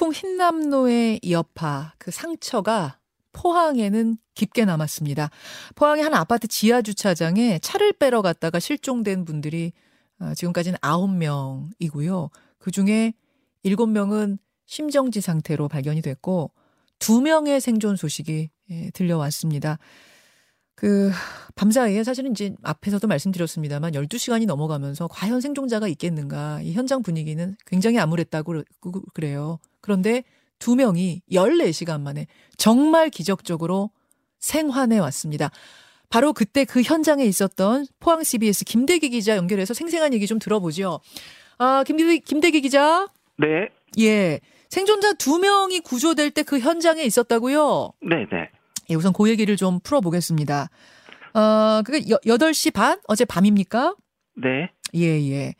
태풍 흰남노의 여파, 그 상처가 포항에는 깊게 남았습니다. 포항의 한 아파트 지하 주차장에 차를 빼러 갔다가 실종된 분들이 어, 지금까지는 9명이고요. 그 중에 7명은 심정지 상태로 발견이 됐고 2명의 생존 소식이 예, 들려왔습니다. 그 밤사이에 사실은 이제 앞에서도 말씀드렸습니다만 12시간이 넘어가면서 과연 생존자가 있겠는가 이 현장 분위기는 굉장히 암울했다고 그래요. 그런데 두 명이 14시간 만에 정말 기적적으로 생還해 왔습니다. 바로 그때 그 현장에 있었던 포항 CBS 김대기 기자 연결해서 생생한 얘기 좀 들어보죠. 아, 김대기, 김대기 기자. 네. 예. 생존자 두 명이 구조될 때 그 현장에 있었다고요? 네, 네. 예, 우선 그 얘기를 좀 풀어보겠습니다. 어, 그게 8시 반? 어제 밤입니까? 네. 예, 예.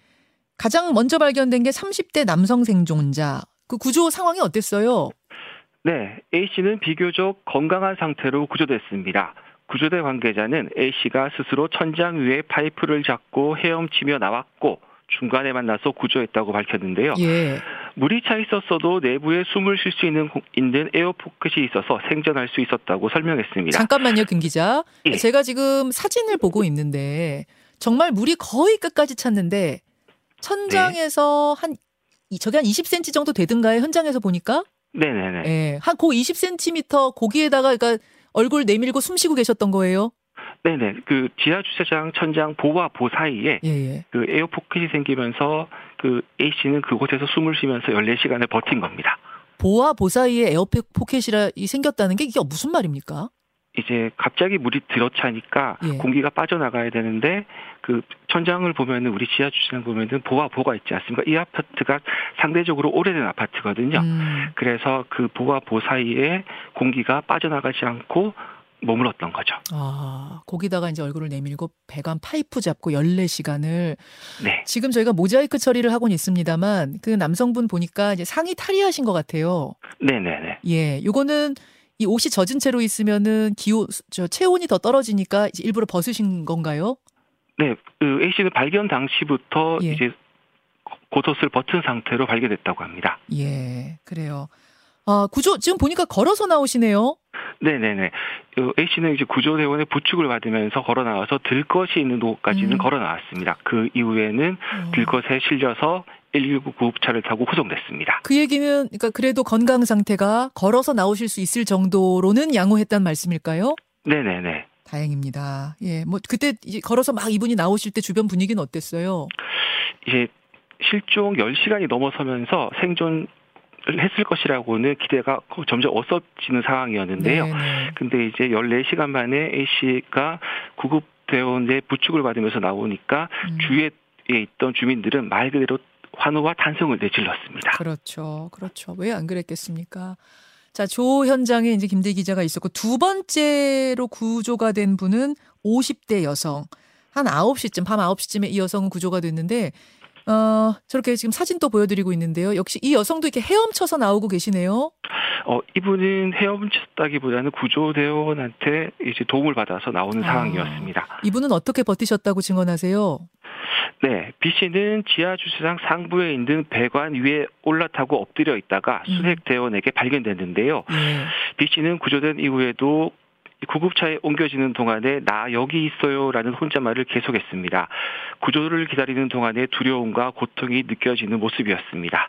가장 먼저 발견된 게 30대 남성 생존자. 그 구조 상황이 어땠어요? 네, A씨는 비교적 건강한 상태로 구조됐습니다. 구조대 관계자는 A씨가 스스로 천장 위에 파이프를 잡고 헤엄치며 나왔고 중간에 만나서 구조했다고 밝혔는데요. 예. 물이 차 있었어도 내부에 숨을 쉴 수 있는, 있는 에어포켓이 있어서 생존할 수 있었다고 설명했습니다. 잠깐만요, 김 기자. 예. 제가 지금 사진을 보고 있는데 정말 물이 거의 끝까지 찼는데 천장에서 한 이- 저게 한 20cm 정도 되든가요? 현장에서 보니까? 네네네. 예. 한고 20cm 고기에다가 그러니까 얼굴 내밀고 숨 쉬고 계셨던 거예요? 네네. 그 지하 주차장 천장 보와 보 사이에 예, 예. 그 에어포켓이 생기면서 그 A씨는 그곳에서 숨을 쉬면서 14시간을 버틴 겁니다. 보와 보 사이에 에어포켓이라 이 생겼다는 게 이게 무슨 말입니까? 이제 갑자기 물이 들어차니까 예. 공기가 빠져나가야 되는데 그 천장을 보면은 우리 지하 주차장 보면은 보와 보가 있지 않습니까? 이 아파트가 상대적으로 오래된 아파트거든요. 음. 그래서 그 보와 보 사이에 공기가 빠져나가지 않고 머물렀던 거죠. 아, 거기다가 이제 얼굴을 내밀고 배관 파이프 잡고 14시간을 네. 지금 저희가 모자이크 처리를 하고는 있습니다만 그 남성분 보니까 이제 상의 탈의하신 것 같아요. 네 네 네. 예, 요거는 이 옷이 젖은 채로 있으면은 기온 저 체온이 더 떨어지니까 이제 일부러 벗으신 건가요? 네. 그 A씨는 발견 당시부터 예. 이제 겉옷을 벗은 상태로 발견됐다고 합니다. 예, 그래요. 아, 구조 지금 보니까 걸어서 나오시네요. 네네네. 그 A씨는 이제 구조대원의 부축을 받으면서 걸어 나와서 들 것이 있는 곳까지는 음. 걸어 나왔습니다. 그 이후에는 어. 들 것에 실려서 119 구급차를 타고 후송됐습니다. 그 얘기는 그러니까 그래도 건강 상태가 걸어서 나오실 수 있을 정도로는 양호했단 말씀일까요? 네네네. 다행입니다. 예, 뭐 그때 이제 걸어서 막 이분이 나오실 때 주변 분위기는 어땠어요? 이제 실종 10시간이 넘어서면서 생존을 했을 것이라고는 기대가 점점 어서지는 상황이었는데요. 네네. 근데 이제 14시간 만에 A씨가 구급대원의 부축을 받으면서 나오니까 음, 주위에 있던 주민들은 말 그대로 환호와 탄성을 내질렀습니다. 그렇죠, 그렇죠. 왜 안 그랬겠습니까? 자, 조 현장에 이제 김대 기자가 있었고 두 번째로 구조가 된 분은 50대 여성. 한 9시쯤 밤 9시쯤에 이 여성은 구조가 됐는데 어, 저렇게 지금 사진도 보여드리고 있는데요. 역시 이 여성도 이렇게 헤엄쳐서 나오고 계시네요. 어, 이분은 헤엄쳤다기보다는 구조대원한테 이제 도움을 받아서 나오는 아. 상황이었습니다. 이분은 어떻게 버티셨다고 증언하세요? 네, B 씨는 지하 주차장 상부에 있는 배관 위에 올라타고 엎드려 있다가 음. 수색 대원에게 발견됐는데요. 예. B 씨는 구조된 이후에도 구급차에 옮겨지는 동안에 나 여기 있어요라는 혼잣말을 계속했습니다. 구조를 기다리는 동안에 두려움과 고통이 느껴지는 모습이었습니다.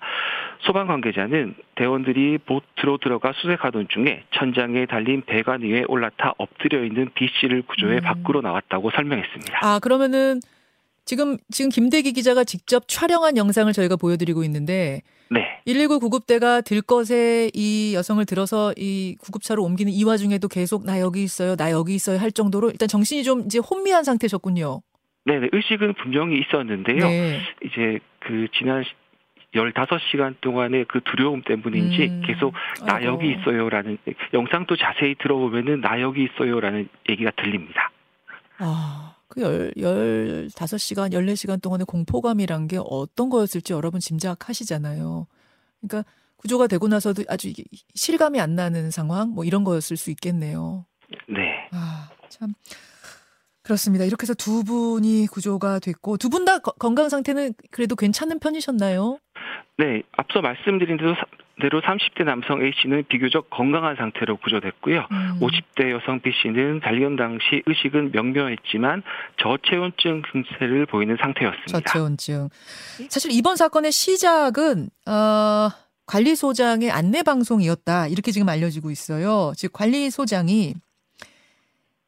소방 관계자는 대원들이 보트로 들어가 수색하던 중에 천장에 달린 배관 위에 올라타 엎드려 있는 B 씨를 구조해 음. 밖으로 나왔다고 설명했습니다. 아, 그러면은 지금 지금 김대기 기자가 직접 촬영한 영상을 저희가 보여드리고 있는데 네. 119 구급대가 들것에 이 여성을 들어서 이 구급차로 옮기는 이 와중에도 계속 나 여기 있어요, 나 여기 있어요 할 정도로 일단 정신이 좀 이제 혼미한 상태셨군요. 네네. 의식은 분명히 있었는데요. 네. 이제 그 지난 15시간 동안의 그 두려움 때문인지 음. 계속 나 아이고. 여기 있어요라는 영상도 자세히 들어보면은 나 여기 있어요라는 얘기가 들립니다. 아, 그 열, 열 다섯 시간, 열네 시간 동안의 공포감이란 게 어떤 거였을지 여러분 짐작하시잖아요. 그러니까 구조가 되고 나서도 아주 실감이 안 나는 상황, 뭐 이런 거였을 수 있겠네요. 네. 아, 참. 그렇습니다. 이렇게 해서 두 분이 구조가 됐고, 두 분 다 건강 상태는 그래도 괜찮은 편이셨나요? 네, 앞서 말씀드린 대로 사- 대로 30대 남성 A 씨는 비교적 건강한 상태로 구조됐고요. 음. 50대 여성 B 씨는 발견 당시 의식은 명료했지만 저체온증 증세를 보이는 상태였습니다. 저체온증. 사실 이번 사건의 시작은 어, 관리소장의 안내 방송이었다 이렇게 지금 알려지고 있어요. 즉 관리소장이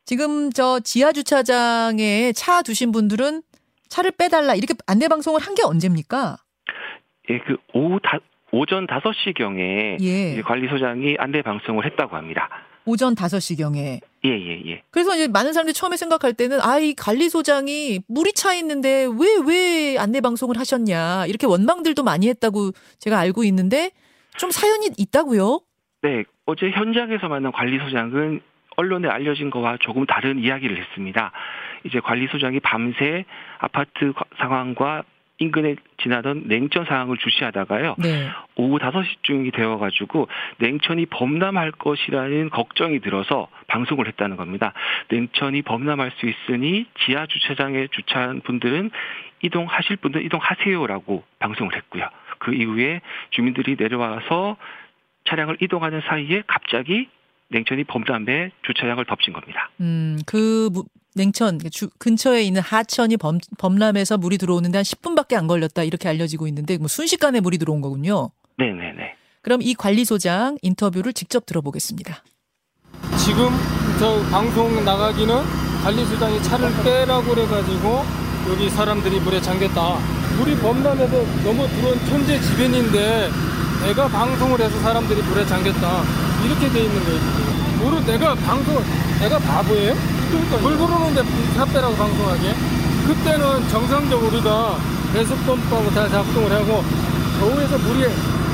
지금 저 지하 주차장에 차 두신 분들은 차를 빼달라 이렇게 안내 방송을 한 게 언제입니까? 예, 그 오후 다, 오전 5시경에 예. 관리소장이 안내 방송을 했다고 합니다. 오전 5시경에. 예, 예, 예. 그래서 이제 많은 사람들이 처음에 생각할 때는 아, 이 관리소장이 물이 차 있는데 왜, 왜 안내 방송을 하셨냐. 이렇게 원망들도 많이 했다고 제가 알고 있는데 좀 사연이 있다고요? 네. 어제 현장에서 만난 관리소장은 언론에 알려진 거와 조금 다른 이야기를 했습니다. 이제 관리소장이 밤새 아파트 상황과 인근에 지나던 냉천 상황을 주시하다가요. 네. 오후 5시쯤이 되어가지고 냉천이 범람할 것이라는 걱정이 들어서 방송을 했다는 겁니다. 냉천이 범람할 수 있으니 지하 주차장에 주차한 분들은 이동하실 분들 이동하세요라고 방송을 했고요. 그 이후에 주민들이 내려와서 차량을 이동하는 사이에 갑자기 냉천이 범람에 주차장을 덮친 겁니다. 음, 그 냉천 주, 근처에 있는 하천이 범, 범람해서 물이 들어오는데 한 10분밖에 안 걸렸다 이렇게 알려지고 있는데 뭐 순식간에 물이 들어온 거군요. 네네네. 그럼 이 관리소장 인터뷰를 직접 들어보겠습니다. 지금 저 방송 나가기는 관리소장이 차를 빼라고 그래가지고 여기 사람들이 물에 잠겼다. 물이 범람해서 너무 들어온 천재 지변인데 내가 방송을 해서 사람들이 물에 잠겼다. 이렇게 돼 있는 거예요. 물을 내가 방송, 내가 바보예요? 그러니까 물 부르는데 샷배라고 방송하게? 그때는 정상적으로 우리가 배수펌프하고 다 작동을 하고 저에서 물이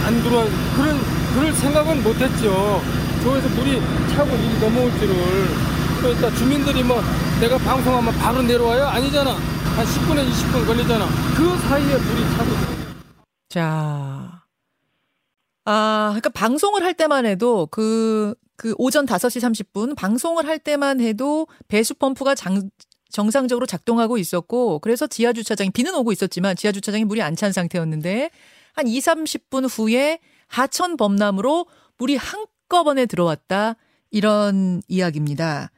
안 들어와 그런 그럴 생각은 못했죠. 저에서 물이 차고 이 넘어올 줄을 그러니까 주민들이 뭐 내가 방송하면 바로 내려와요? 아니잖아. 한 10분에 20분 걸리잖아. 그 사이에 물이 차고. 자, 아, 그러니까 방송을 할 때만 해도 그, 그 오전 5시 30분 방송을 할 때만 해도 배수 펌프가 장, 정상적으로 작동하고 있었고 그래서 지하 주차장이 비는 오고 있었지만 지하 주차장이 물이 안 찬 상태였는데 한 2, 30분 후에 하천 범람으로 물이 한꺼번에 들어왔다 이런 이야기입니다.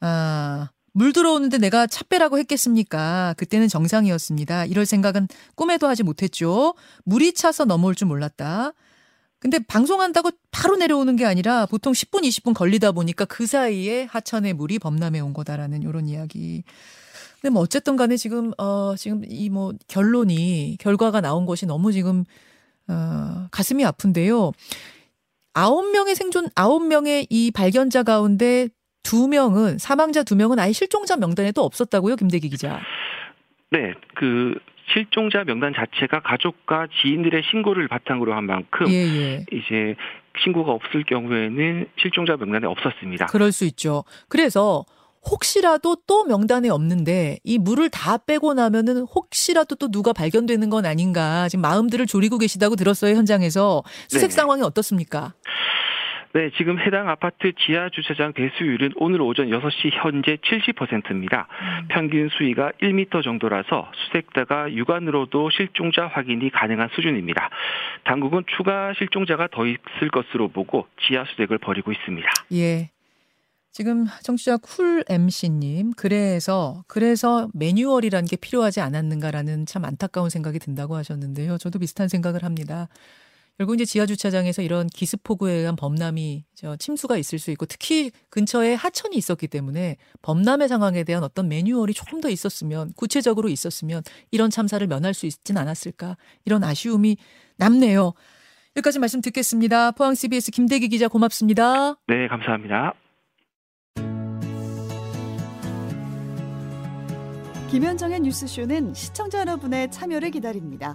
아, 물 들어오는데 내가 차 빼라고 했겠습니까? 그때는 정상이었습니다. 이럴 생각은 꿈에도 하지 못했죠. 물이 차서 넘어올 줄 몰랐다. 근데 방송한다고 바로 내려오는 게 아니라 보통 10분, 20분 걸리다 보니까 그 사이에 하천의 물이 범람해 온 거다라는 이런 이야기. 근데 뭐 어쨌든 간에 지금, 어, 지금 이 뭐 결론이, 결과가 나온 것이 너무 지금, 어, 가슴이 아픈데요. 아홉 명의 생존, 아홉 명의 이 발견자 가운데 두 명은, 사망자 두 명은 아예 실종자 명단에 도 없었다고요, 김대기 기자? 네, 그 실종자 명단 자체가 가족과 지인들의 신고를 바탕으로 한 만큼 예, 예. 이제 신고가 없을 경우에는 실종자 명단에 없었습니다. 그럴 수 있죠. 그래서 혹시라도 또 명단에 없는데 이 물을 다 빼고 나면은 혹시라도 또 누가 발견되는 건 아닌가 지금 마음들을 졸이고 계시다고 들었어요 현장에서 수색 네 상황이 어떻습니까? 네, 지금 해당 아파트 지하 주차장 배수율은 오늘 오전 6시 현재 70%입니다. 음. 평균 수위가 1m 정도라서 수색대가 육안으로도 실종자 확인이 가능한 수준입니다. 당국은 추가 실종자가 더 있을 것으로 보고 지하 수색을 벌이고 있습니다. 예. 지금 청취자 쿨 MC님, 그래서, 그래서 매뉴얼이라는 게 필요하지 않았는가라는 참 안타까운 생각이 든다고 하셨는데요. 저도 비슷한 생각을 합니다. 결국 이제 지하 주차장에서 이런 기습폭우에 의한 범람이 저 침수가 있을 수 있고 특히 근처에 하천이 있었기 때문에 범람의 상황에 대한 어떤 매뉴얼이 조금 더 있었으면 구체적으로 있었으면 이런 참사를 면할 수 있진 않았을까 이런 아쉬움이 남네요. 여기까지 말씀 듣겠습니다. 포항 CBS 김대기 기자 고맙습니다. 네, 감사합니다. 김현정의 뉴스쇼는 시청자 여러분의 참여를 기다립니다.